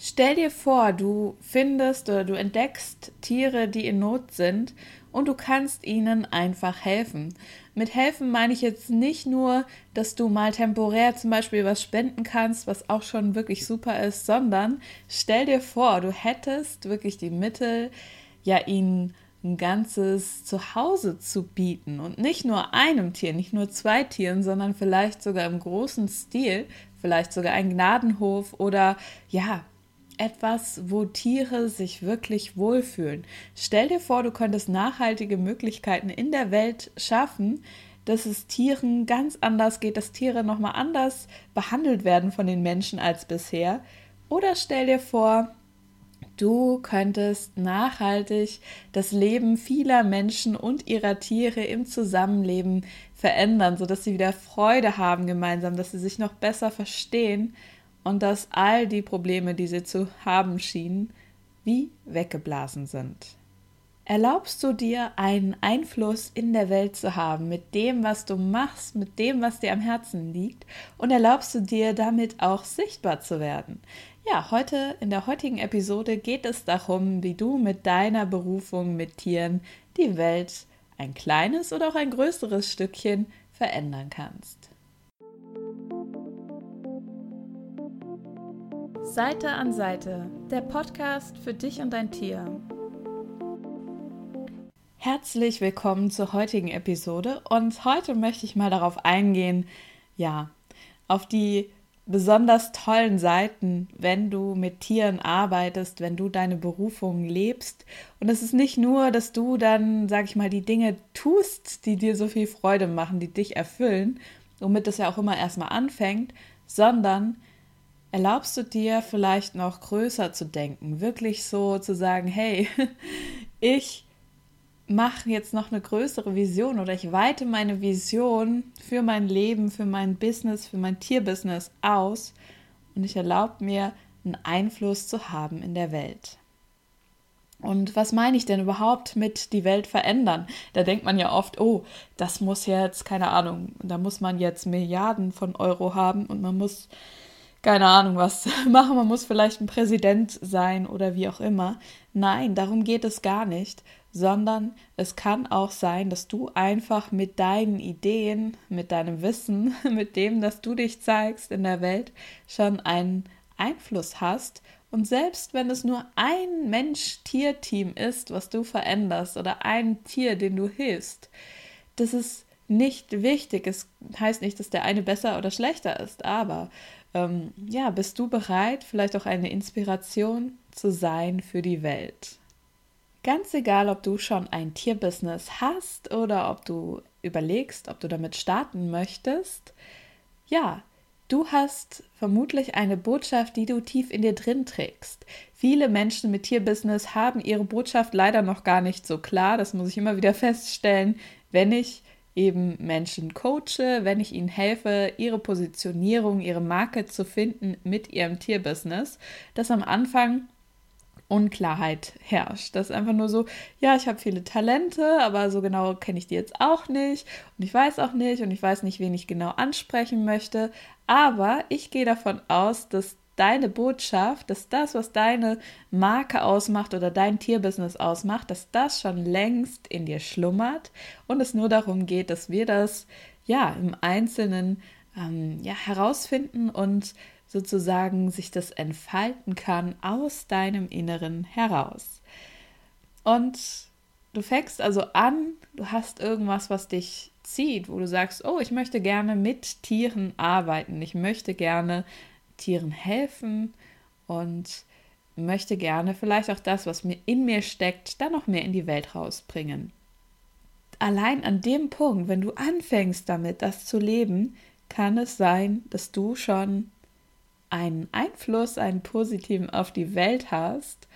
Stell dir vor, du findest oder du entdeckst Tiere, die in Not sind und du kannst ihnen einfach helfen. Mit helfen meine ich jetzt nicht nur, dass du mal temporär zum Beispiel was spenden kannst, was auch schon wirklich super ist, sondern stell dir vor, du hättest wirklich die Mittel, ja, ihnen ein ganzes Zuhause zu bieten und nicht nur einem Tier, nicht nur zwei Tieren, sondern vielleicht sogar im großen Stil, vielleicht sogar ein Gnadenhof oder ja, etwas, wo Tiere sich wirklich wohlfühlen. Stell dir vor, du könntest nachhaltige Möglichkeiten in der Welt schaffen, dass es Tieren ganz anders geht, dass Tiere nochmal anders behandelt werden von den Menschen als bisher. Oder stell dir vor, du könntest nachhaltig das Leben vieler Menschen und ihrer Tiere im Zusammenleben verändern, sodass sie wieder Freude haben gemeinsam, dass sie sich noch besser verstehen und dass all die Probleme, die sie zu haben schienen, wie weggeblasen sind. Erlaubst du dir einen Einfluss in der Welt zu haben mit dem, was du machst, mit dem, was dir am Herzen liegt und erlaubst du dir damit auch sichtbar zu werden? Ja, heute in der heutigen Episode geht es darum, wie du mit deiner Berufung mit Tieren die Welt ein kleines oder auch ein größeres Stückchen verändern kannst. Seite an Seite, der Podcast für dich und dein Tier. Herzlich willkommen zur heutigen Episode und heute möchte ich mal darauf eingehen, ja, auf die besonders tollen Seiten, wenn du mit Tieren arbeitest, wenn du deine Berufung lebst. Und es ist nicht nur, dass du dann, sag ich mal, die Dinge tust, die dir so viel Freude machen, die dich erfüllen, womit es ja auch immer erstmal anfängt, sondern erlaubst du dir vielleicht noch größer zu denken, wirklich so zu sagen, hey, ich mache jetzt noch eine größere Vision oder ich weite meine Vision für mein Leben, für mein Business, für mein Tierbusiness aus und ich erlaube mir einen Einfluss zu haben in der Welt. Und was meine ich denn überhaupt mit die Welt verändern? Da denkt man ja oft, oh, das muss jetzt, keine Ahnung, da muss man jetzt Milliarden von Euro haben und man muss keine Ahnung was machen, man muss vielleicht ein Präsident sein oder wie auch immer. Nein, darum geht es gar nicht, sondern es kann auch sein, dass du einfach mit deinen Ideen, mit deinem Wissen, mit dem, dass du dich zeigst in der Welt, schon einen Einfluss hast. Und selbst wenn es nur ein Mensch-Tier-Team ist, was du veränderst oder ein Tier, den du hilfst, das ist nicht wichtig. Es heißt nicht, dass der eine besser oder schlechter ist, aber ähm, ja, bist du bereit, vielleicht auch eine Inspiration zu sein für die Welt? Ganz egal, ob du schon ein Tierbusiness hast oder ob du überlegst, ob du damit starten möchtest, ja, du hast vermutlich eine Botschaft, die du tief in dir drin trägst. Viele Menschen mit Tierbusiness haben ihre Botschaft leider noch gar nicht so klar. Das muss ich immer wieder feststellen, wenn ich eben Menschen coache, wenn ich ihnen helfe, ihre Positionierung, ihre Marke zu finden mit ihrem Tierbusiness, dass am Anfang Unklarheit herrscht. Das ist einfach nur so, ja, ich habe viele Talente, aber so genau kenne ich die jetzt auch nicht und ich weiß auch nicht und ich weiß nicht, wen ich genau ansprechen möchte. Aber ich gehe davon aus, dass deine Botschaft, dass das, was deine Marke ausmacht oder dein Tierbusiness ausmacht, dass das schon längst in dir schlummert und es nur darum geht, dass wir das ja im Einzelnen ähm, ja, herausfinden und sozusagen sich das entfalten kann aus deinem Inneren heraus. Und du fängst also an, du hast irgendwas, was dich zieht, wo du sagst, oh, ich möchte gerne mit Tieren arbeiten, ich möchte gerne Tieren helfen und möchte gerne vielleicht auch das, was mir in mir steckt, dann noch mehr in die Welt rausbringen. Allein an dem Punkt, wenn du anfängst damit, das zu leben, kann es sein, dass du schon einen Einfluss, einen positiven auf die Welt hast,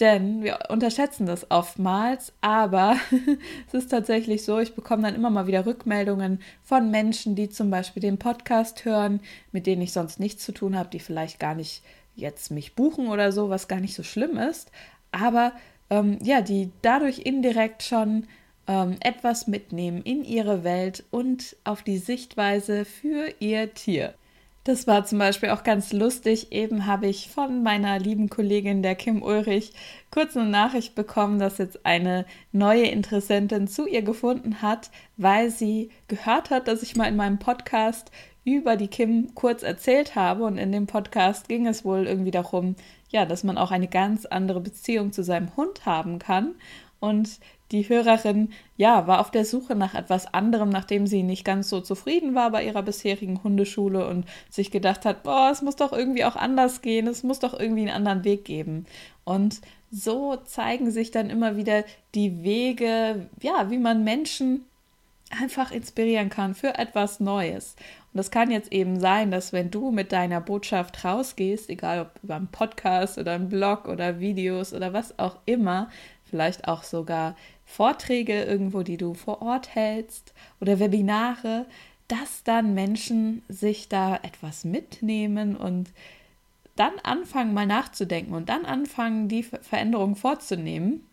denn wir unterschätzen das oftmals, aber es ist tatsächlich so, ich bekomme dann immer mal wieder Rückmeldungen von Menschen, die zum Beispiel den Podcast hören, mit denen ich sonst nichts zu tun habe, die vielleicht gar nicht jetzt mich buchen oder so, was gar nicht so schlimm ist, aber ähm, ja, die dadurch indirekt schon ähm, etwas mitnehmen in ihre Welt und auf die Sichtweise für ihr Tier. Das war zum Beispiel auch ganz lustig. Eben habe ich von meiner lieben Kollegin, der Kim Ulrich, kurz eine Nachricht bekommen, dass jetzt eine neue Interessentin zu ihr gefunden hat, weil sie gehört hat, dass ich mal in meinem Podcast über die Kim kurz erzählt habe. Und in dem Podcast ging es wohl irgendwie darum, ja, dass man auch eine ganz andere Beziehung zu seinem Hund haben kann. Und die Hörerin, ja, war auf der Suche nach etwas anderem, nachdem sie nicht ganz so zufrieden war bei ihrer bisherigen Hundeschule und sich gedacht hat, boah, es muss doch irgendwie auch anders gehen, es muss doch irgendwie einen anderen Weg geben. Und so zeigen sich dann immer wieder die Wege, ja, wie man Menschen einfach inspirieren kann für etwas Neues. Und das kann jetzt eben sein, dass wenn du mit deiner Botschaft rausgehst, egal ob über einen Podcast oder einen Blog oder Videos oder was auch immer, vielleicht auch sogar Vorträge irgendwo, die du vor Ort hältst oder Webinare, dass dann Menschen sich da etwas mitnehmen und dann anfangen mal nachzudenken und dann anfangen, die Veränderung vorzunehmen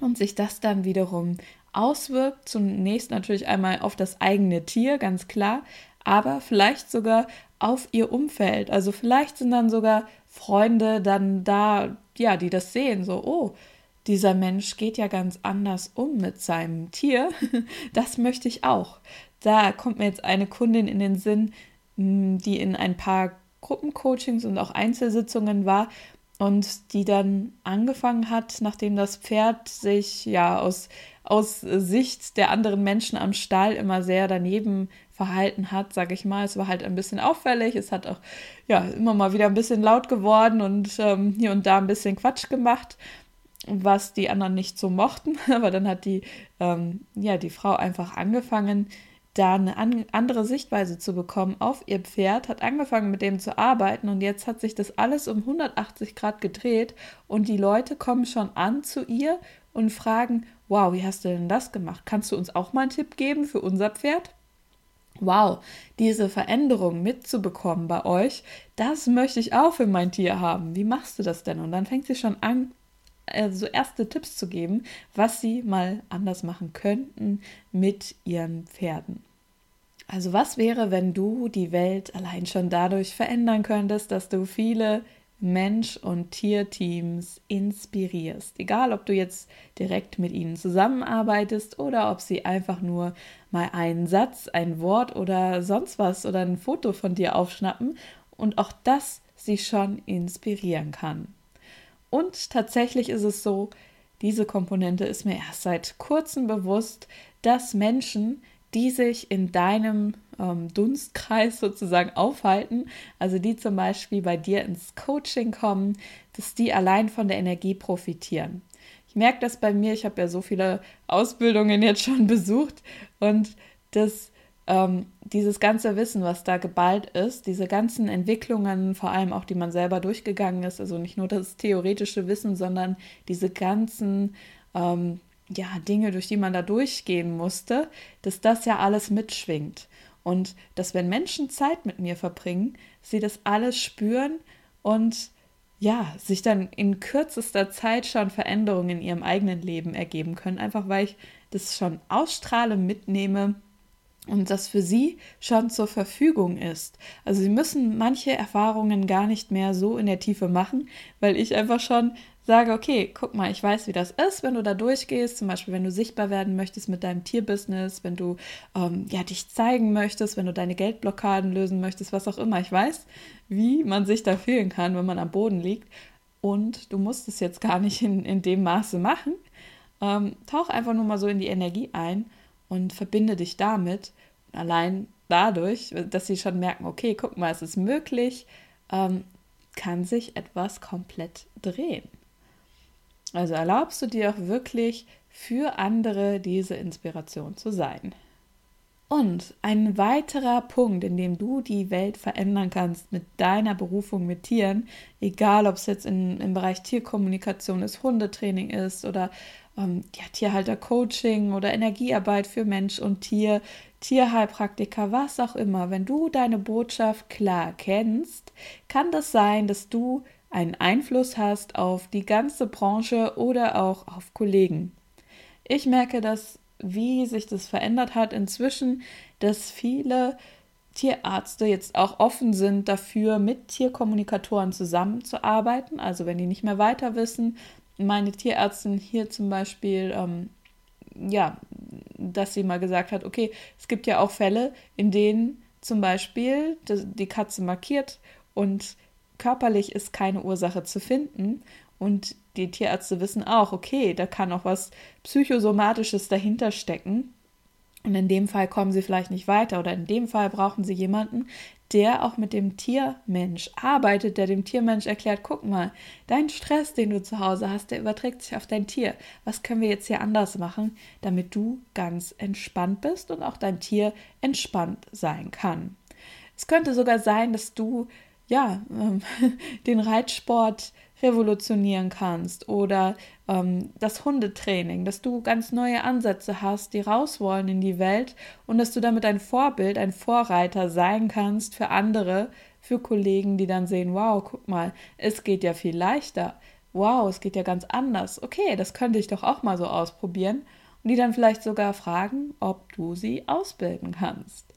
und sich das dann wiederum auswirkt. Zunächst natürlich einmal auf das eigene Tier, ganz klar, aber vielleicht sogar auf ihr Umfeld. Also vielleicht sind dann sogar Freunde dann da, ja, die das sehen, so, oh, dieser Mensch geht ja ganz anders um mit seinem Tier. Das möchte ich auch. Da kommt mir jetzt eine Kundin in den Sinn, die in ein paar Gruppencoachings und auch Einzelsitzungen war und die dann angefangen hat, nachdem das Pferd sich ja aus, aus Sicht der anderen Menschen am Stall immer sehr daneben verhalten hat, sage ich mal. Es war halt ein bisschen auffällig, es hat auch ja immer mal wieder ein bisschen laut geworden und ähm, hier und da ein bisschen Quatsch gemacht was die anderen nicht so mochten. Aber dann hat die, ähm, ja, die Frau einfach angefangen, da eine an andere Sichtweise zu bekommen auf ihr Pferd, hat angefangen mit dem zu arbeiten und jetzt hat sich das alles um 180 Grad gedreht und die Leute kommen schon an zu ihr und fragen, wow, wie hast du denn das gemacht? Kannst du uns auch mal einen Tipp geben für unser Pferd? Wow, diese Veränderung mitzubekommen bei euch, das möchte ich auch für mein Tier haben. Wie machst du das denn? Und dann fängt sie schon an, also erste Tipps zu geben, was sie mal anders machen könnten mit ihren Pferden. Also was wäre, wenn du die Welt allein schon dadurch verändern könntest, dass du viele Mensch- und Tierteams inspirierst. Egal, ob du jetzt direkt mit ihnen zusammenarbeitest oder ob sie einfach nur mal einen Satz, ein Wort oder sonst was oder ein Foto von dir aufschnappen und auch das sie schon inspirieren kann. Und tatsächlich ist es so, diese Komponente ist mir erst seit kurzem bewusst, dass Menschen, die sich in deinem ähm, Dunstkreis sozusagen aufhalten, also die zum Beispiel bei dir ins Coaching kommen, dass die allein von der Energie profitieren. Ich merke das bei mir, ich habe ja so viele Ausbildungen jetzt schon besucht und das ähm, dieses ganze Wissen, was da geballt ist, diese ganzen Entwicklungen, vor allem auch die man selber durchgegangen ist, also nicht nur das theoretische Wissen, sondern diese ganzen ähm, ja, Dinge, durch die man da durchgehen musste, dass das ja alles mitschwingt. Und dass wenn Menschen Zeit mit mir verbringen, sie das alles spüren und ja, sich dann in kürzester Zeit schon Veränderungen in ihrem eigenen Leben ergeben können, einfach weil ich das schon ausstrahle, mitnehme und das für sie schon zur Verfügung ist. Also sie müssen manche Erfahrungen gar nicht mehr so in der Tiefe machen, weil ich einfach schon sage, okay, guck mal, ich weiß, wie das ist, wenn du da durchgehst, zum Beispiel, wenn du sichtbar werden möchtest mit deinem Tierbusiness, wenn du ähm, ja dich zeigen möchtest, wenn du deine Geldblockaden lösen möchtest, was auch immer. Ich weiß, wie man sich da fühlen kann, wenn man am Boden liegt. Und du musst es jetzt gar nicht in, in dem Maße machen. Ähm, tauch einfach nur mal so in die Energie ein und verbinde dich damit. Allein dadurch, dass sie schon merken, okay, guck mal, es ist möglich, ähm, kann sich etwas komplett drehen. Also erlaubst du dir auch wirklich für andere diese Inspiration zu sein. Und ein weiterer Punkt, in dem du die Welt verändern kannst mit deiner Berufung mit Tieren, egal ob es jetzt in, im Bereich Tierkommunikation ist, Hundetraining ist oder ähm, ja, Tierhalter-Coaching oder Energiearbeit für Mensch und Tier, Tierheilpraktiker, was auch immer, wenn du deine Botschaft klar kennst, kann das sein, dass du einen Einfluss hast auf die ganze Branche oder auch auf Kollegen. Ich merke, dass wie sich das verändert hat inzwischen, dass viele Tierärzte jetzt auch offen sind dafür, mit Tierkommunikatoren zusammenzuarbeiten. Also wenn die nicht mehr weiter wissen, meine Tierärztin hier zum Beispiel, ähm, ja, dass sie mal gesagt hat, okay, es gibt ja auch Fälle, in denen zum Beispiel die Katze markiert und körperlich ist keine Ursache zu finden und die Tierärzte wissen auch, okay, da kann auch was Psychosomatisches dahinter stecken. Und in dem Fall kommen sie vielleicht nicht weiter oder in dem Fall brauchen sie jemanden, der auch mit dem Tiermensch arbeitet, der dem Tiermensch erklärt, guck mal, dein Stress, den du zu Hause hast, der überträgt sich auf dein Tier. Was können wir jetzt hier anders machen, damit du ganz entspannt bist und auch dein Tier entspannt sein kann? Es könnte sogar sein, dass du ja ähm, den Reitsport revolutionieren kannst oder ähm, das Hundetraining, dass du ganz neue Ansätze hast, die raus wollen in die Welt und dass du damit ein Vorbild, ein Vorreiter sein kannst für andere, für Kollegen, die dann sehen, wow, guck mal, es geht ja viel leichter. Wow, es geht ja ganz anders. Okay, das könnte ich doch auch mal so ausprobieren. Und die dann vielleicht sogar fragen, ob du sie ausbilden kannst.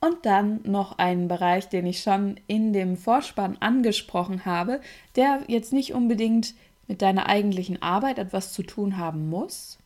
Und dann noch einen Bereich, den ich schon in dem Vorspann angesprochen habe, der jetzt nicht unbedingt mit deiner eigentlichen Arbeit etwas zu tun haben muss,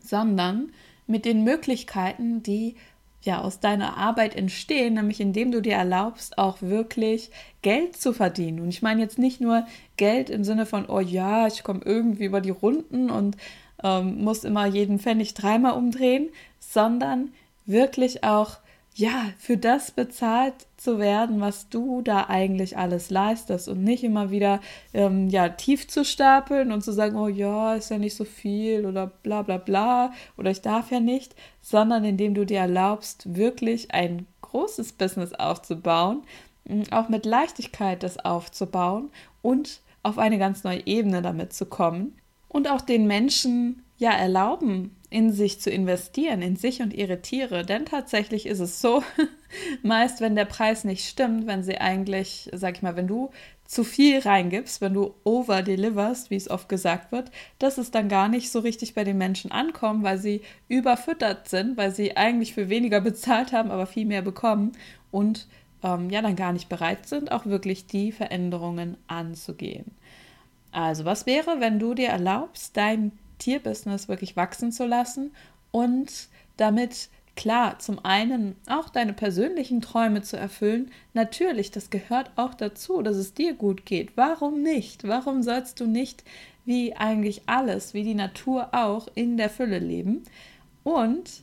sondern mit den Möglichkeiten, die ja aus deiner Arbeit entstehen, nämlich indem du dir erlaubst, auch wirklich Geld zu verdienen. Und ich meine jetzt nicht nur Geld im Sinne von, oh ja, ich komme irgendwie über die Runden und ähm, muss immer jeden Pfennig dreimal umdrehen, sondern wirklich auch ja, für das bezahlt zu werden, was du da eigentlich alles leistest und nicht immer wieder ähm, ja, tief zu stapeln und zu sagen, oh ja, ist ja nicht so viel oder bla bla bla oder ich darf ja nicht, sondern indem du dir erlaubst, wirklich ein großes Business aufzubauen, auch mit Leichtigkeit das aufzubauen und auf eine ganz neue Ebene damit zu kommen und auch den Menschen ja erlauben, in sich zu investieren, in sich und ihre Tiere. Denn tatsächlich ist es so, meist wenn der Preis nicht stimmt, wenn sie eigentlich, sag ich mal, wenn du zu viel reingibst, wenn du over-deliverst, wie es oft gesagt wird, dass es dann gar nicht so richtig bei den Menschen ankommt, weil sie überfüttert sind, weil sie eigentlich für weniger bezahlt haben, aber viel mehr bekommen und ähm, ja dann gar nicht bereit sind, auch wirklich die Veränderungen anzugehen. Also was wäre, wenn du dir erlaubst, dein Tierbusiness wirklich wachsen zu lassen und damit klar, zum einen auch deine persönlichen Träume zu erfüllen. Natürlich, das gehört auch dazu, dass es dir gut geht. Warum nicht? Warum sollst du nicht wie eigentlich alles, wie die Natur auch, in der Fülle leben? Und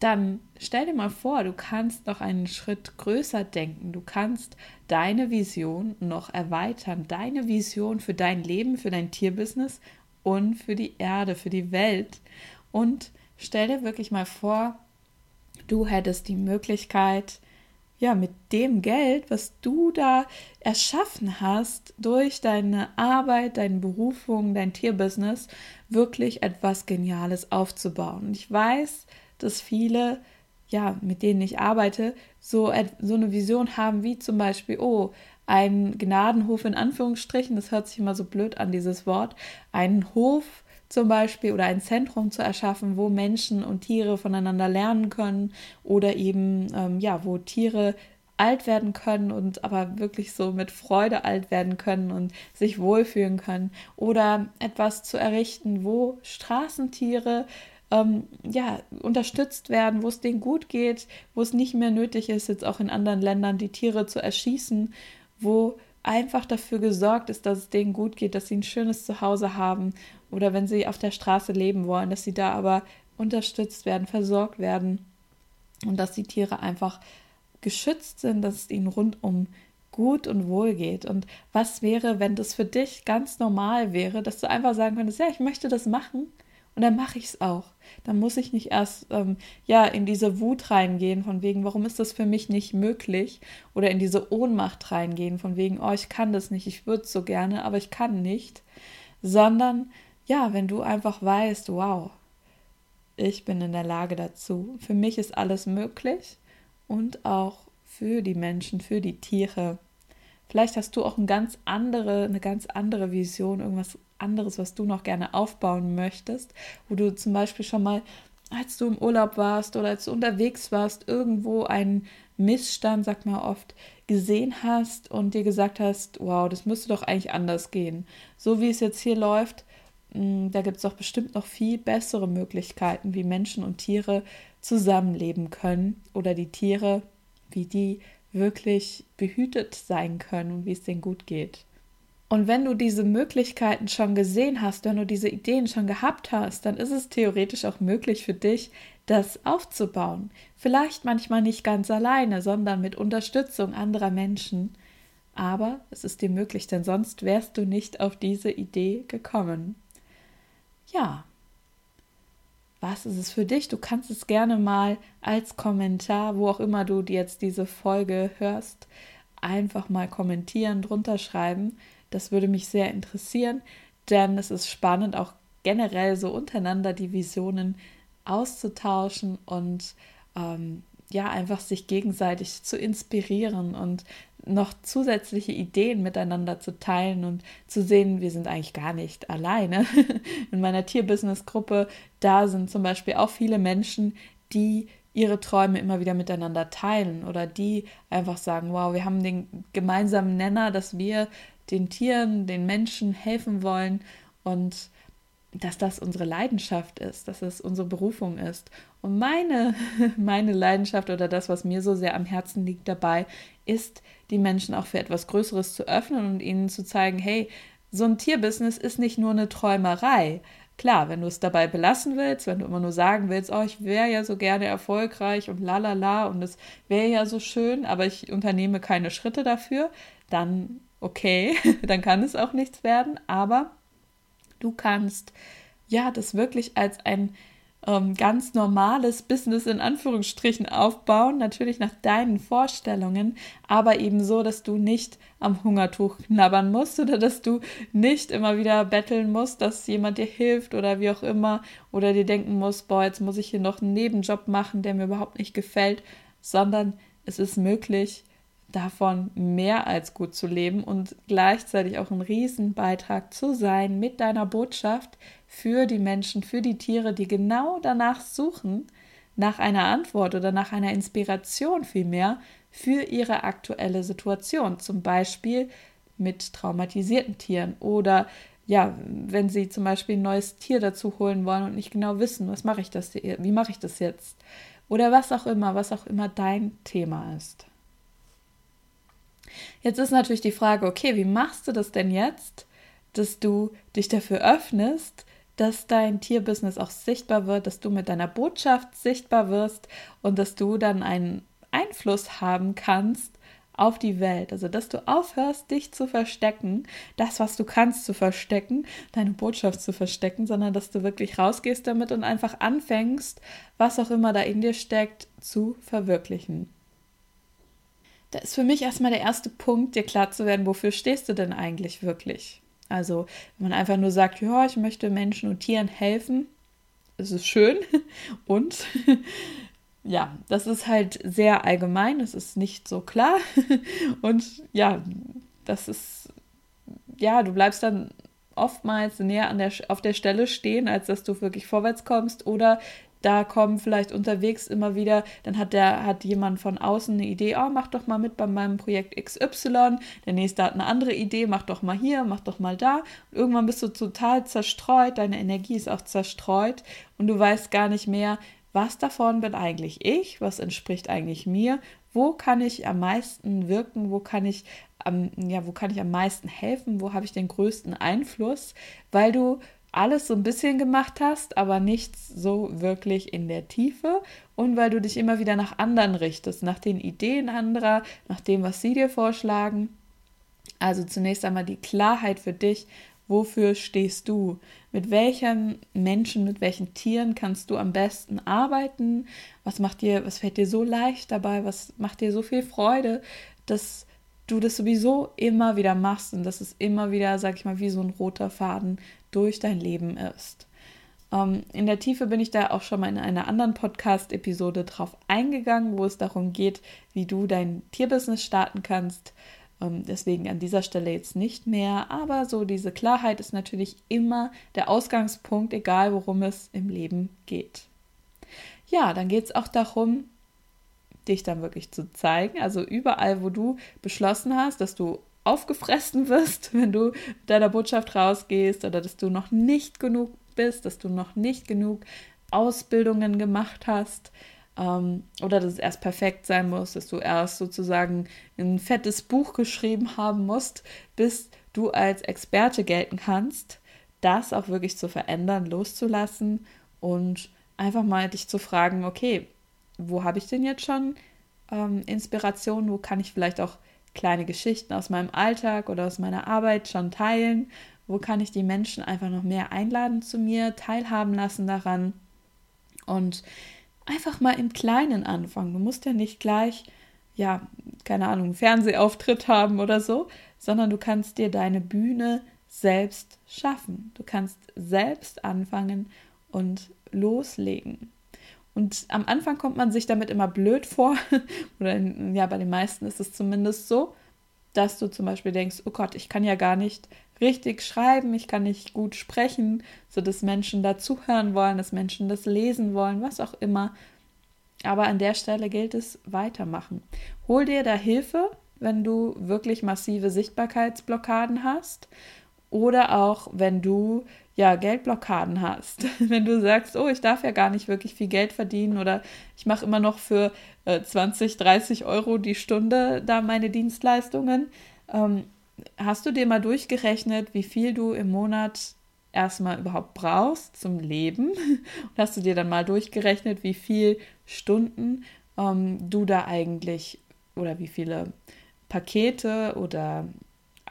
dann stell dir mal vor, du kannst noch einen Schritt größer denken. Du kannst deine Vision noch erweitern, deine Vision für dein Leben, für dein Tierbusiness und für die Erde, für die Welt. Und stell dir wirklich mal vor, du hättest die Möglichkeit, ja, mit dem Geld, was du da erschaffen hast, durch deine Arbeit, deine Berufung, dein Tierbusiness, wirklich etwas Geniales aufzubauen. Und ich weiß, dass viele, ja, mit denen ich arbeite, so, so eine Vision haben, wie zum Beispiel, oh, ein Gnadenhof in Anführungsstrichen, das hört sich immer so blöd an, dieses Wort, einen Hof zum Beispiel oder ein Zentrum zu erschaffen, wo Menschen und Tiere voneinander lernen können oder eben, ähm, ja, wo Tiere alt werden können und aber wirklich so mit Freude alt werden können und sich wohlfühlen können. Oder etwas zu errichten, wo Straßentiere ähm, ja, unterstützt werden, wo es denen gut geht, wo es nicht mehr nötig ist, jetzt auch in anderen Ländern die Tiere zu erschießen wo einfach dafür gesorgt ist, dass es denen gut geht, dass sie ein schönes Zuhause haben oder wenn sie auf der Straße leben wollen, dass sie da aber unterstützt werden, versorgt werden und dass die Tiere einfach geschützt sind, dass es ihnen rundum gut und wohl geht. Und was wäre, wenn das für dich ganz normal wäre, dass du einfach sagen könntest, ja, ich möchte das machen und dann mache ich es auch. Dann muss ich nicht erst ähm, ja in diese Wut reingehen, von wegen, warum ist das für mich nicht möglich? Oder in diese Ohnmacht reingehen, von wegen, oh, ich kann das nicht, ich würde so gerne, aber ich kann nicht. Sondern ja, wenn du einfach weißt, wow, ich bin in der Lage dazu. Für mich ist alles möglich und auch für die Menschen, für die Tiere. Vielleicht hast du auch eine ganz andere, eine ganz andere Vision, irgendwas anderes, was du noch gerne aufbauen möchtest, wo du zum Beispiel schon mal als du im Urlaub warst oder als du unterwegs warst, irgendwo einen Missstand, sagt man oft, gesehen hast und dir gesagt hast, wow, das müsste doch eigentlich anders gehen. So wie es jetzt hier läuft, mm, da gibt es doch bestimmt noch viel bessere Möglichkeiten, wie Menschen und Tiere zusammenleben können oder die Tiere, wie die wirklich behütet sein können und wie es denen gut geht. Und wenn du diese Möglichkeiten schon gesehen hast, wenn du diese Ideen schon gehabt hast, dann ist es theoretisch auch möglich für dich, das aufzubauen. Vielleicht manchmal nicht ganz alleine, sondern mit Unterstützung anderer Menschen. Aber es ist dir möglich, denn sonst wärst du nicht auf diese Idee gekommen. Ja. Was ist es für dich? Du kannst es gerne mal als Kommentar, wo auch immer du jetzt diese Folge hörst, einfach mal kommentieren, drunter schreiben das würde mich sehr interessieren, denn es ist spannend, auch generell so untereinander die Visionen auszutauschen und ähm, ja, einfach sich gegenseitig zu inspirieren und noch zusätzliche Ideen miteinander zu teilen und zu sehen, wir sind eigentlich gar nicht alleine. In meiner Tierbusiness-Gruppe, da sind zum Beispiel auch viele Menschen, die ihre Träume immer wieder miteinander teilen oder die einfach sagen, wow, wir haben den gemeinsamen Nenner, dass wir den Tieren, den Menschen helfen wollen und dass das unsere Leidenschaft ist, dass es unsere Berufung ist. Und meine, meine Leidenschaft oder das, was mir so sehr am Herzen liegt dabei, ist, die Menschen auch für etwas Größeres zu öffnen und ihnen zu zeigen, hey, so ein Tierbusiness ist nicht nur eine Träumerei. Klar, wenn du es dabei belassen willst, wenn du immer nur sagen willst, oh, ich wäre ja so gerne erfolgreich und la la la und es wäre ja so schön, aber ich unternehme keine Schritte dafür, dann okay, dann kann es auch nichts werden, aber du kannst ja das wirklich als ein ähm, ganz normales Business in Anführungsstrichen aufbauen, natürlich nach deinen Vorstellungen, aber eben so, dass du nicht am Hungertuch knabbern musst oder dass du nicht immer wieder betteln musst, dass jemand dir hilft oder wie auch immer oder dir denken musst, boah, jetzt muss ich hier noch einen Nebenjob machen, der mir überhaupt nicht gefällt, sondern es ist möglich, davon mehr als gut zu leben und gleichzeitig auch ein Riesenbeitrag zu sein mit deiner Botschaft für die Menschen, für die Tiere, die genau danach suchen, nach einer Antwort oder nach einer Inspiration vielmehr für ihre aktuelle Situation. Zum Beispiel mit traumatisierten Tieren oder ja, wenn sie zum Beispiel ein neues Tier dazu holen wollen und nicht genau wissen, was mache ich das, wie mache ich das jetzt? Oder was auch immer, was auch immer dein Thema ist. Jetzt ist natürlich die Frage, okay, wie machst du das denn jetzt, dass du dich dafür öffnest, dass dein Tierbusiness auch sichtbar wird, dass du mit deiner Botschaft sichtbar wirst und dass du dann einen Einfluss haben kannst auf die Welt. Also, dass du aufhörst, dich zu verstecken, das, was du kannst, zu verstecken, deine Botschaft zu verstecken, sondern dass du wirklich rausgehst damit und einfach anfängst, was auch immer da in dir steckt, zu verwirklichen da ist für mich erstmal der erste Punkt, dir klar zu werden, wofür stehst du denn eigentlich wirklich? Also, wenn man einfach nur sagt, ja, ich möchte Menschen und Tieren helfen, ist schön. Und ja, das ist halt sehr allgemein, das ist nicht so klar. Und ja, das ist, ja, du bleibst dann oftmals näher an der, auf der Stelle stehen, als dass du wirklich vorwärts kommst. Oder da kommen vielleicht unterwegs immer wieder, dann hat der, hat jemand von außen eine Idee, oh, mach doch mal mit bei meinem Projekt XY, der nächste hat eine andere Idee, mach doch mal hier, mach doch mal da. Und irgendwann bist du total zerstreut, deine Energie ist auch zerstreut und du weißt gar nicht mehr, was davon bin eigentlich ich, was entspricht eigentlich mir, wo kann ich am meisten wirken, wo kann ich ja, wo kann ich am meisten helfen, wo habe ich den größten Einfluss, weil du alles so ein bisschen gemacht hast, aber nichts so wirklich in der Tiefe und weil du dich immer wieder nach anderen richtest, nach den Ideen anderer, nach dem, was sie dir vorschlagen. Also zunächst einmal die Klarheit für dich, wofür stehst du? Mit welchen Menschen, mit welchen Tieren kannst du am besten arbeiten? Was macht dir, was fällt dir so leicht dabei? Was macht dir so viel Freude, dass du das sowieso immer wieder machst und dass es immer wieder, sag ich mal, wie so ein roter Faden durch dein Leben ist. Ähm, in der Tiefe bin ich da auch schon mal in einer anderen Podcast-Episode drauf eingegangen, wo es darum geht, wie du dein Tierbusiness starten kannst. Ähm, deswegen an dieser Stelle jetzt nicht mehr, aber so diese Klarheit ist natürlich immer der Ausgangspunkt, egal worum es im Leben geht. ja, dann geht es auch darum, dich dann wirklich zu zeigen. Also überall, wo du beschlossen hast, dass du aufgefressen wirst, wenn du mit deiner Botschaft rausgehst oder dass du noch nicht genug bist, dass du noch nicht genug Ausbildungen gemacht hast ähm, oder dass es erst perfekt sein muss, dass du erst sozusagen ein fettes Buch geschrieben haben musst, bis du als Experte gelten kannst, das auch wirklich zu verändern, loszulassen und einfach mal dich zu fragen, okay, wo habe ich denn jetzt schon ähm, Inspiration, wo kann ich vielleicht auch kleine Geschichten aus meinem Alltag oder aus meiner Arbeit schon teilen, wo kann ich die Menschen einfach noch mehr einladen zu mir, teilhaben lassen daran und einfach mal im Kleinen anfangen. Du musst ja nicht gleich, ja, keine Ahnung, einen Fernsehauftritt haben oder so, sondern du kannst dir deine Bühne selbst schaffen. Du kannst selbst anfangen und loslegen. Und am Anfang kommt man sich damit immer blöd vor, oder ja, bei den meisten ist es zumindest so, dass du zum Beispiel denkst, oh Gott, ich kann ja gar nicht richtig schreiben, ich kann nicht gut sprechen, so dass Menschen dazuhören wollen, dass Menschen das lesen wollen, was auch immer. Aber an der Stelle gilt es weitermachen. Hol dir da Hilfe, wenn du wirklich massive Sichtbarkeitsblockaden hast oder auch wenn du ja Geldblockaden hast. Wenn du sagst, oh, ich darf ja gar nicht wirklich viel Geld verdienen oder ich mache immer noch für äh, 20, 30 Euro die Stunde da meine Dienstleistungen. Ähm, hast du dir mal durchgerechnet, wie viel du im Monat erstmal überhaupt brauchst zum Leben? Und hast du dir dann mal durchgerechnet, wie viel Stunden ähm, du da eigentlich oder wie viele Pakete oder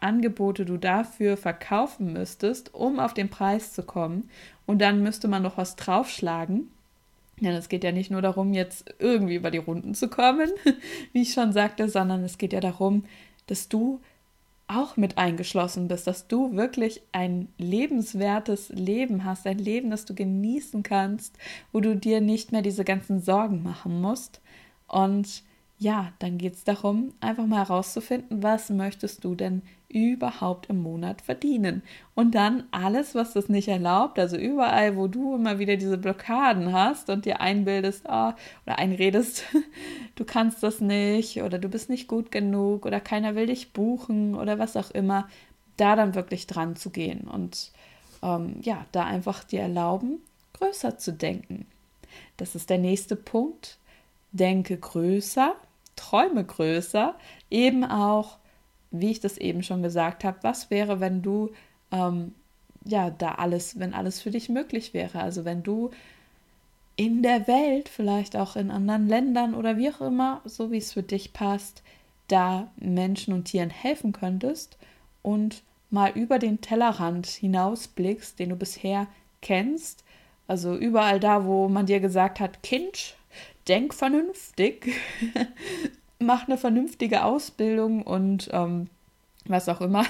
Angebote du dafür verkaufen müsstest, um auf den Preis zu kommen. Und dann müsste man noch was draufschlagen. Denn es geht ja nicht nur darum, jetzt irgendwie über die Runden zu kommen, wie ich schon sagte, sondern es geht ja darum, dass du auch mit eingeschlossen bist, dass du wirklich ein lebenswertes Leben hast, ein Leben, das du genießen kannst, wo du dir nicht mehr diese ganzen Sorgen machen musst. Und ja, dann geht es darum, einfach mal herauszufinden, was möchtest du denn überhaupt im Monat verdienen. Und dann alles, was das nicht erlaubt, also überall, wo du immer wieder diese Blockaden hast und dir einbildest oh, oder einredest, du kannst das nicht oder du bist nicht gut genug oder keiner will dich buchen oder was auch immer, da dann wirklich dran zu gehen und ähm, ja, da einfach dir erlauben, größer zu denken. Das ist der nächste Punkt. Denke größer träume größer, eben auch, wie ich das eben schon gesagt habe, was wäre, wenn du ähm, ja da alles, wenn alles für dich möglich wäre. Also wenn du in der Welt, vielleicht auch in anderen Ländern oder wie auch immer, so wie es für dich passt, da Menschen und Tieren helfen könntest und mal über den Tellerrand hinausblickst, den du bisher kennst. Also überall da, wo man dir gesagt hat, Kind, denk vernünftig, mach eine vernünftige Ausbildung und ähm, was auch immer.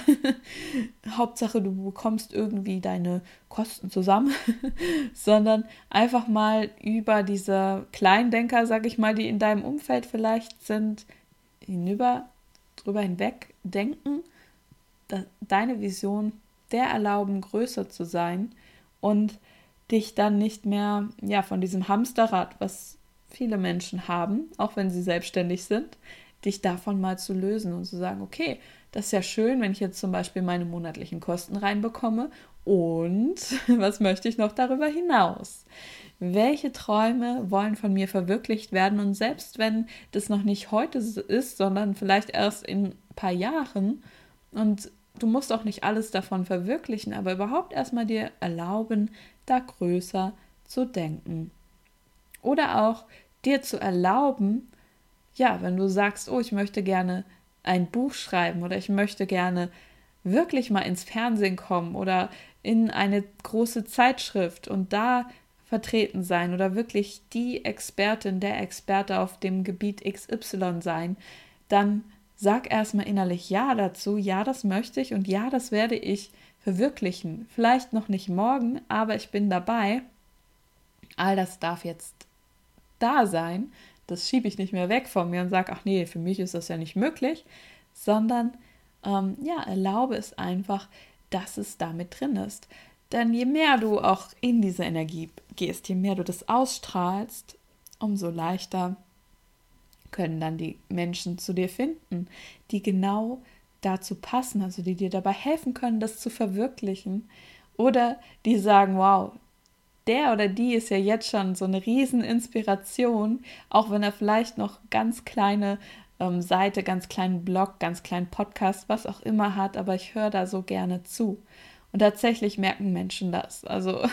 Hauptsache, du bekommst irgendwie deine Kosten zusammen, sondern einfach mal über diese Kleindenker, sag ich mal, die in deinem Umfeld vielleicht sind, hinüber, drüber hinweg denken, deine Vision der erlauben, größer zu sein und dich dann nicht mehr ja von diesem Hamsterrad, was viele Menschen haben, auch wenn sie selbstständig sind, dich davon mal zu lösen und zu sagen, okay, das ist ja schön, wenn ich jetzt zum Beispiel meine monatlichen Kosten reinbekomme und was möchte ich noch darüber hinaus? Welche Träume wollen von mir verwirklicht werden? Und selbst wenn das noch nicht heute ist, sondern vielleicht erst in ein paar Jahren und du musst auch nicht alles davon verwirklichen, aber überhaupt erstmal dir erlauben, da größer zu denken. Oder auch dir zu erlauben, ja, wenn du sagst, oh, ich möchte gerne ein Buch schreiben oder ich möchte gerne wirklich mal ins Fernsehen kommen oder in eine große Zeitschrift und da vertreten sein oder wirklich die Expertin, der Experte auf dem Gebiet XY sein, dann sag erstmal innerlich Ja dazu, ja, das möchte ich und ja, das werde ich verwirklichen. Vielleicht noch nicht morgen, aber ich bin dabei. All das darf jetzt da sein, das schiebe ich nicht mehr weg von mir und sage, ach nee, für mich ist das ja nicht möglich, sondern ähm, ja, erlaube es einfach, dass es damit drin ist. Denn je mehr du auch in diese Energie gehst, je mehr du das ausstrahlst, umso leichter können dann die Menschen zu dir finden, die genau dazu passen, also die dir dabei helfen können, das zu verwirklichen. Oder die sagen, wow, der oder die ist ja jetzt schon so eine Rieseninspiration, auch wenn er vielleicht noch ganz kleine ähm, Seite, ganz kleinen Blog, ganz kleinen Podcast, was auch immer hat, aber ich höre da so gerne zu. Und tatsächlich merken Menschen das. Also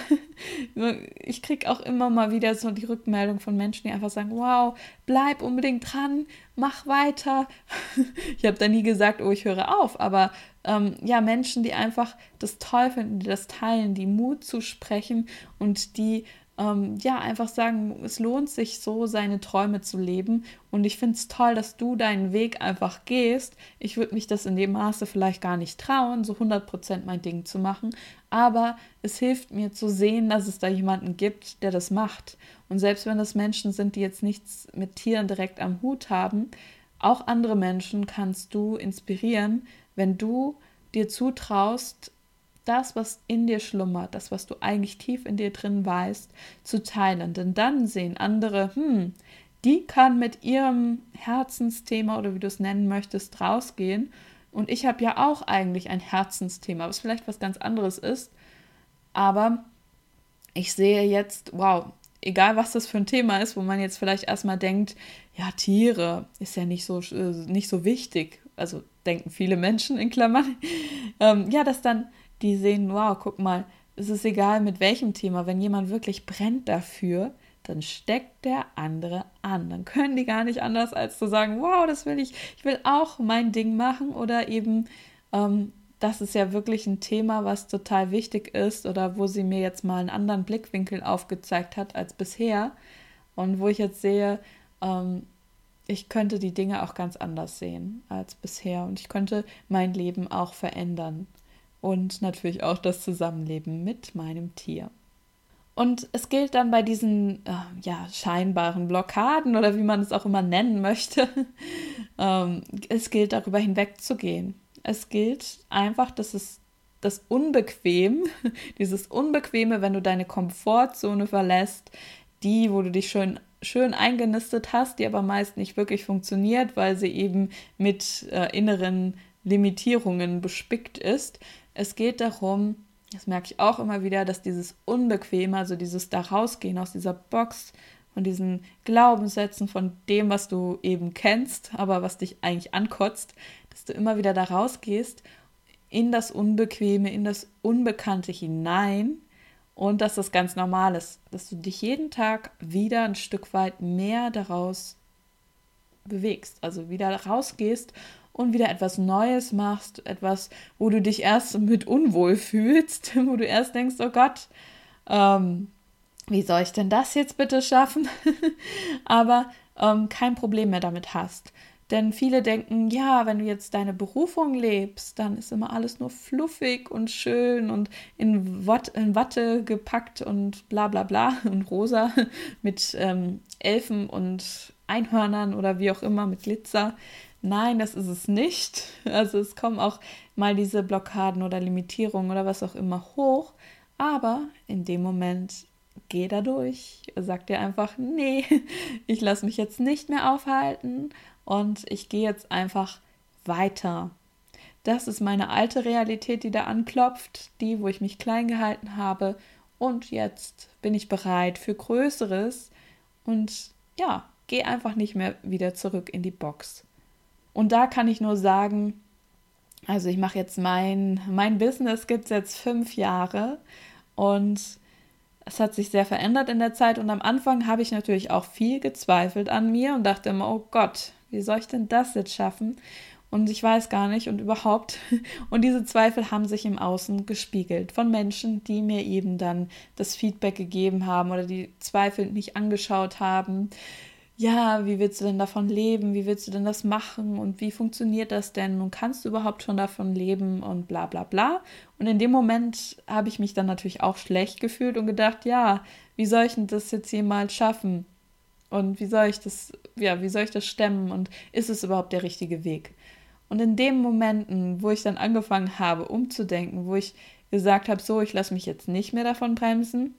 ich kriege auch immer mal wieder so die Rückmeldung von Menschen, die einfach sagen, wow, bleib unbedingt dran, mach weiter. ich habe da nie gesagt, oh, ich höre auf, aber ähm, ja, Menschen, die einfach das toll finden, die das teilen, die Mut zu sprechen und die ähm, ja, einfach sagen, es lohnt sich so, seine Träume zu leben. Und ich finde es toll, dass du deinen Weg einfach gehst. Ich würde mich das in dem Maße vielleicht gar nicht trauen, so 100% mein Ding zu machen. Aber es hilft mir zu sehen, dass es da jemanden gibt, der das macht. Und selbst wenn das Menschen sind, die jetzt nichts mit Tieren direkt am Hut haben, auch andere Menschen kannst du inspirieren, wenn du dir zutraust, das, was in dir schlummert, das, was du eigentlich tief in dir drin weißt, zu teilen. Denn dann sehen andere, hm, die kann mit ihrem Herzensthema oder wie du es nennen möchtest, rausgehen. Und ich habe ja auch eigentlich ein Herzensthema, was vielleicht was ganz anderes ist. Aber ich sehe jetzt, wow, egal was das für ein Thema ist, wo man jetzt vielleicht erstmal denkt, ja, Tiere ist ja nicht so, äh, nicht so wichtig. Also denken viele Menschen in Klammern. Ähm, ja, dass dann die sehen, wow, guck mal, es ist egal mit welchem Thema, wenn jemand wirklich brennt dafür, dann steckt der andere an. Dann können die gar nicht anders, als zu sagen, wow, das will ich, ich will auch mein Ding machen oder eben, ähm, das ist ja wirklich ein Thema, was total wichtig ist oder wo sie mir jetzt mal einen anderen Blickwinkel aufgezeigt hat als bisher und wo ich jetzt sehe, ähm, ich könnte die Dinge auch ganz anders sehen als bisher und ich könnte mein Leben auch verändern und natürlich auch das Zusammenleben mit meinem Tier. Und es gilt dann bei diesen äh, ja, scheinbaren Blockaden oder wie man es auch immer nennen möchte, ähm, es gilt darüber hinwegzugehen. Es gilt einfach, dass es das Unbequem, dieses Unbequeme, wenn du deine Komfortzone verlässt, die, wo du dich schön, schön eingenistet hast, die aber meist nicht wirklich funktioniert, weil sie eben mit äh, inneren Limitierungen bespickt ist, es geht darum, das merke ich auch immer wieder, dass dieses Unbequeme, also dieses da rausgehen aus dieser Box, von diesen Glaubenssätzen, von dem, was du eben kennst, aber was dich eigentlich ankotzt, dass du immer wieder da rausgehst in das Unbequeme, in das Unbekannte hinein und dass das ganz normal ist, dass du dich jeden Tag wieder ein Stück weit mehr daraus bewegst, also wieder rausgehst und wieder etwas Neues machst, etwas, wo du dich erst mit unwohl fühlst, wo du erst denkst, oh Gott, ähm, wie soll ich denn das jetzt bitte schaffen? Aber ähm, kein Problem mehr damit hast. Denn viele denken, ja, wenn du jetzt deine Berufung lebst, dann ist immer alles nur fluffig und schön und in, Watt, in Watte gepackt und bla bla bla und rosa mit ähm, Elfen und Einhörnern oder wie auch immer mit Glitzer. Nein, das ist es nicht. Also es kommen auch mal diese Blockaden oder Limitierungen oder was auch immer hoch. Aber in dem Moment geh da durch. Sag dir einfach, nee, ich lasse mich jetzt nicht mehr aufhalten und ich gehe jetzt einfach weiter. Das ist meine alte Realität, die da anklopft, die, wo ich mich klein gehalten habe. Und jetzt bin ich bereit für Größeres und ja, geh einfach nicht mehr wieder zurück in die Box. Und da kann ich nur sagen, also ich mache jetzt mein, mein Business gibt es jetzt fünf Jahre und es hat sich sehr verändert in der Zeit und am Anfang habe ich natürlich auch viel gezweifelt an mir und dachte immer, oh Gott, wie soll ich denn das jetzt schaffen? Und ich weiß gar nicht und überhaupt. Und diese Zweifel haben sich im Außen gespiegelt von Menschen, die mir eben dann das Feedback gegeben haben oder die Zweifel nicht angeschaut haben, ja, wie willst du denn davon leben? Wie willst du denn das machen? Und wie funktioniert das denn? Und kannst du überhaupt schon davon leben? Und bla bla bla. Und in dem Moment habe ich mich dann natürlich auch schlecht gefühlt und gedacht, ja, wie soll ich denn das jetzt jemals schaffen? Und wie soll ich das, ja, wie soll ich das stemmen? Und ist es überhaupt der richtige Weg? Und in den Momenten, wo ich dann angefangen habe, umzudenken, wo ich gesagt habe, so, ich lasse mich jetzt nicht mehr davon bremsen,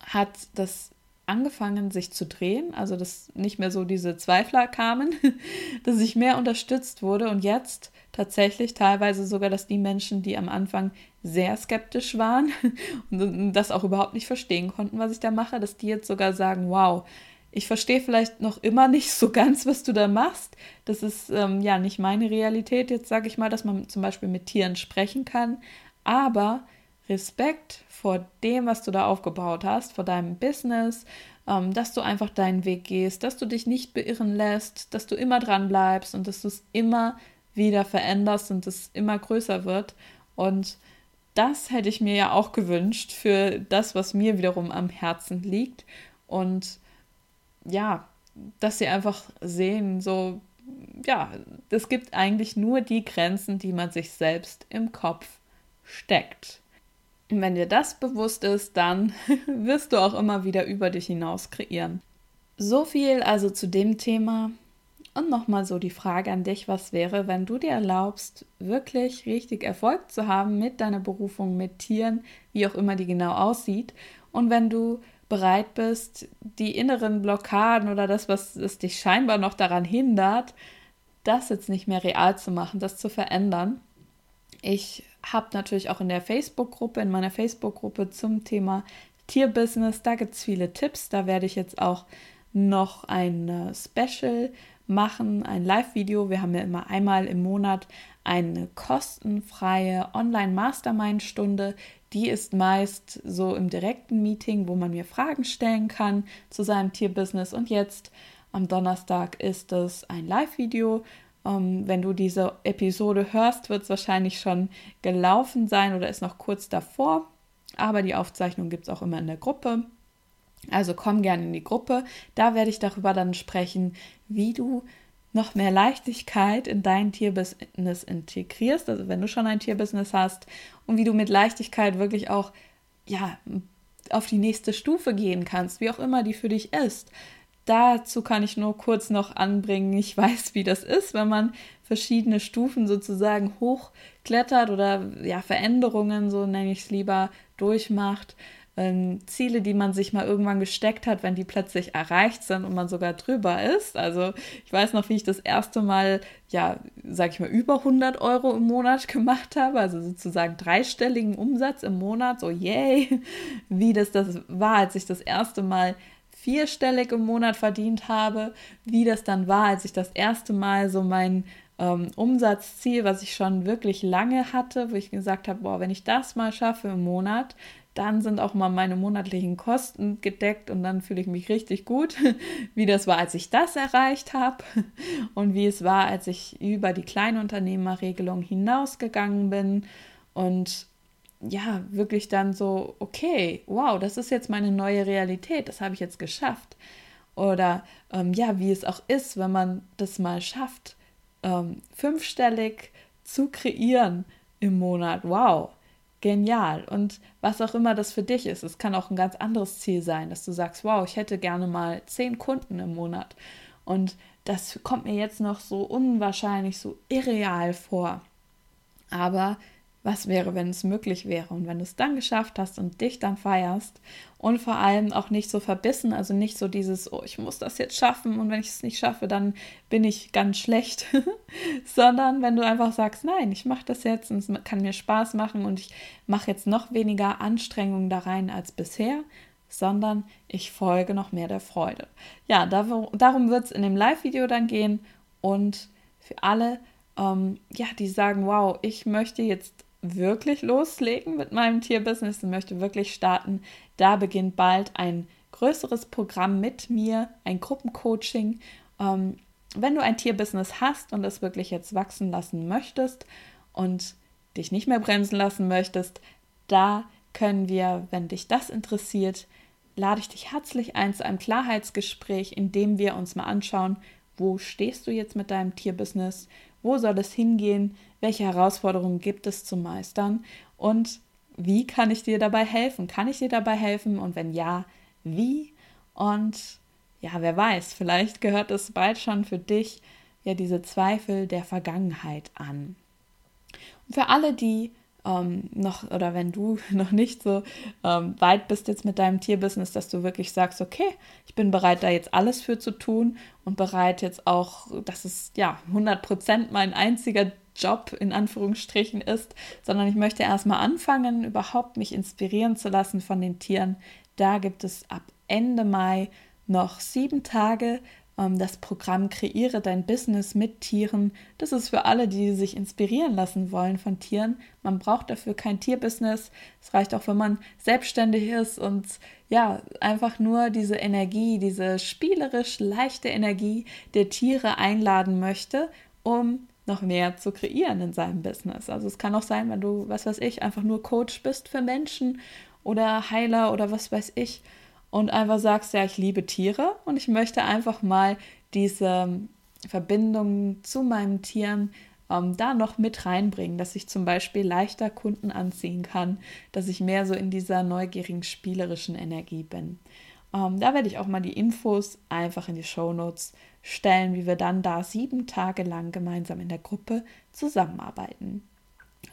hat das angefangen, sich zu drehen, also dass nicht mehr so diese Zweifler kamen, dass ich mehr unterstützt wurde und jetzt tatsächlich teilweise sogar, dass die Menschen, die am Anfang sehr skeptisch waren und das auch überhaupt nicht verstehen konnten, was ich da mache, dass die jetzt sogar sagen, wow, ich verstehe vielleicht noch immer nicht so ganz, was du da machst. Das ist ähm, ja nicht meine Realität. Jetzt sage ich mal, dass man zum Beispiel mit Tieren sprechen kann. Aber Respekt vor dem, was du da aufgebaut hast, vor deinem Business, ähm, dass du einfach deinen Weg gehst, dass du dich nicht beirren lässt, dass du immer dran bleibst und dass du es immer wieder veränderst und es immer größer wird. Und das hätte ich mir ja auch gewünscht für das, was mir wiederum am Herzen liegt. Und ja, dass sie einfach sehen, so, ja, es gibt eigentlich nur die Grenzen, die man sich selbst im Kopf steckt. Und wenn dir das bewusst ist, dann wirst du auch immer wieder über dich hinaus kreieren. So viel also zu dem Thema. Und nochmal so die Frage an dich, was wäre, wenn du dir erlaubst, wirklich richtig Erfolg zu haben mit deiner Berufung, mit Tieren, wie auch immer die genau aussieht. Und wenn du bereit bist, die inneren Blockaden oder das, was es dich scheinbar noch daran hindert, das jetzt nicht mehr real zu machen, das zu verändern. Ich habe natürlich auch in der Facebook-Gruppe, in meiner Facebook-Gruppe zum Thema Tierbusiness, da gibt es viele Tipps. Da werde ich jetzt auch noch ein Special machen, ein Live-Video. Wir haben ja immer einmal im Monat eine kostenfreie Online-Mastermind-Stunde, die ist meist so im direkten Meeting, wo man mir Fragen stellen kann zu seinem Tierbusiness. Und jetzt am Donnerstag ist es ein Live-Video. Ähm, wenn du diese Episode hörst, wird es wahrscheinlich schon gelaufen sein oder ist noch kurz davor. Aber die Aufzeichnung gibt es auch immer in der Gruppe. Also komm gerne in die Gruppe. Da werde ich darüber dann sprechen, wie du noch mehr Leichtigkeit in dein Tierbusiness integrierst, also wenn du schon ein Tierbusiness hast und wie du mit Leichtigkeit wirklich auch ja auf die nächste Stufe gehen kannst, wie auch immer die für dich ist. Dazu kann ich nur kurz noch anbringen, ich weiß, wie das ist, wenn man verschiedene Stufen sozusagen hochklettert oder ja Veränderungen, so nenne ich es lieber, durchmacht ähm, Ziele, die man sich mal irgendwann gesteckt hat, wenn die plötzlich erreicht sind und man sogar drüber ist. Also ich weiß noch, wie ich das erste Mal, ja, sag ich mal, über 100 Euro im Monat gemacht habe, also sozusagen dreistelligen Umsatz im Monat, so yay, wie das das war, als ich das erste Mal vierstellig im Monat verdient habe, wie das dann war, als ich das erste Mal so mein ähm, Umsatzziel, was ich schon wirklich lange hatte, wo ich gesagt habe, boah, wenn ich das mal schaffe im Monat, dann sind auch mal meine monatlichen Kosten gedeckt und dann fühle ich mich richtig gut, wie das war, als ich das erreicht habe und wie es war, als ich über die Kleinunternehmerregelung hinausgegangen bin und ja, wirklich dann so, okay, wow, das ist jetzt meine neue Realität, das habe ich jetzt geschafft. Oder ähm, ja, wie es auch ist, wenn man das mal schafft, ähm, fünfstellig zu kreieren im Monat. Wow, genial. Und was auch immer das für dich ist, es kann auch ein ganz anderes Ziel sein, dass du sagst, wow, ich hätte gerne mal zehn Kunden im Monat. Und das kommt mir jetzt noch so unwahrscheinlich, so irreal vor. Aber was wäre, wenn es möglich wäre und wenn du es dann geschafft hast und dich dann feierst und vor allem auch nicht so verbissen, also nicht so dieses, oh, ich muss das jetzt schaffen und wenn ich es nicht schaffe, dann bin ich ganz schlecht, sondern wenn du einfach sagst, nein, ich mache das jetzt und es kann mir Spaß machen und ich mache jetzt noch weniger Anstrengungen da rein als bisher, sondern ich folge noch mehr der Freude. Ja, darum wird es in dem Live-Video dann gehen und für alle, ähm, ja, die sagen, wow, ich möchte jetzt wirklich loslegen mit meinem Tierbusiness und möchte wirklich starten, da beginnt bald ein größeres Programm mit mir, ein Gruppencoaching. Ähm, wenn du ein Tierbusiness hast und es wirklich jetzt wachsen lassen möchtest und dich nicht mehr bremsen lassen möchtest, da können wir, wenn dich das interessiert, lade ich dich herzlich ein zu einem Klarheitsgespräch, in dem wir uns mal anschauen, wo stehst du jetzt mit deinem Tierbusiness, wo soll es hingehen? Welche Herausforderungen gibt es zu meistern? Und wie kann ich dir dabei helfen? Kann ich dir dabei helfen? Und wenn ja, wie? Und ja, wer weiß, vielleicht gehört es bald schon für dich ja diese Zweifel der Vergangenheit an. Und für alle, die ähm, noch oder wenn du noch nicht so ähm, weit bist jetzt mit deinem Tierbusiness, dass du wirklich sagst, okay, ich bin bereit, da jetzt alles für zu tun und bereit jetzt auch, dass es ja 100 Prozent mein einziger Job in Anführungsstrichen ist, sondern ich möchte erstmal anfangen, überhaupt mich inspirieren zu lassen von den Tieren. Da gibt es ab Ende Mai noch sieben Tage, ähm, das Programm Kreiere dein Business mit Tieren. Das ist für alle, die sich inspirieren lassen wollen von Tieren. Man braucht dafür kein Tierbusiness. Es reicht auch, wenn man selbstständig ist und ja, einfach nur diese Energie, diese spielerisch leichte Energie der Tiere einladen möchte, um noch mehr zu kreieren in seinem Business. Also es kann auch sein, wenn du, was weiß ich, einfach nur Coach bist für Menschen oder Heiler oder was weiß ich und einfach sagst, ja, ich liebe Tiere und ich möchte einfach mal diese Verbindung zu meinen Tieren ähm, da noch mit reinbringen, dass ich zum Beispiel leichter Kunden anziehen kann, dass ich mehr so in dieser neugierigen, spielerischen Energie bin. Ähm, da werde ich auch mal die Infos einfach in die Show Notes stellen, wie wir dann da sieben Tage lang gemeinsam in der Gruppe zusammenarbeiten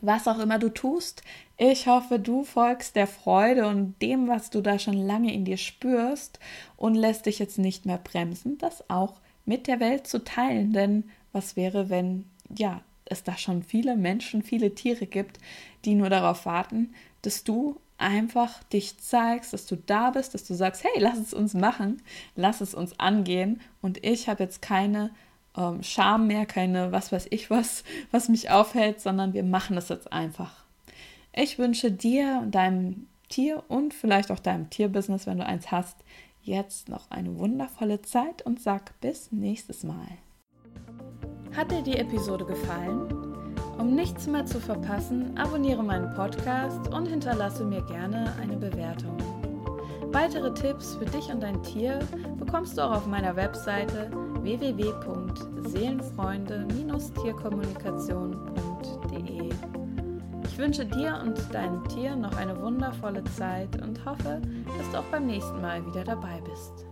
was auch immer du tust. Ich hoffe, du folgst der Freude und dem, was du da schon lange in dir spürst und lässt dich jetzt nicht mehr bremsen, das auch mit der Welt zu teilen. Denn was wäre, wenn, ja, es da schon viele Menschen, viele Tiere gibt, die nur darauf warten, dass du einfach dich zeigst, dass du da bist, dass du sagst, hey, lass es uns machen, lass es uns angehen und ich habe jetzt keine ähm, Scham mehr, keine was weiß ich was, was mich aufhält, sondern wir machen es jetzt einfach. Ich wünsche dir und deinem Tier und vielleicht auch deinem Tierbusiness, wenn du eins hast, jetzt noch eine wundervolle Zeit und sag bis nächstes Mal. Hat dir die Episode gefallen? Um nichts mehr zu verpassen, abonniere meinen Podcast und hinterlasse mir gerne eine Bewertung. Weitere Tipps für dich und dein Tier bekommst du auch auf meiner Webseite www.seelenfreunde-tierkommunikation.de. Ich wünsche dir und deinem Tier noch eine wundervolle Zeit und hoffe, dass du auch beim nächsten Mal wieder dabei bist.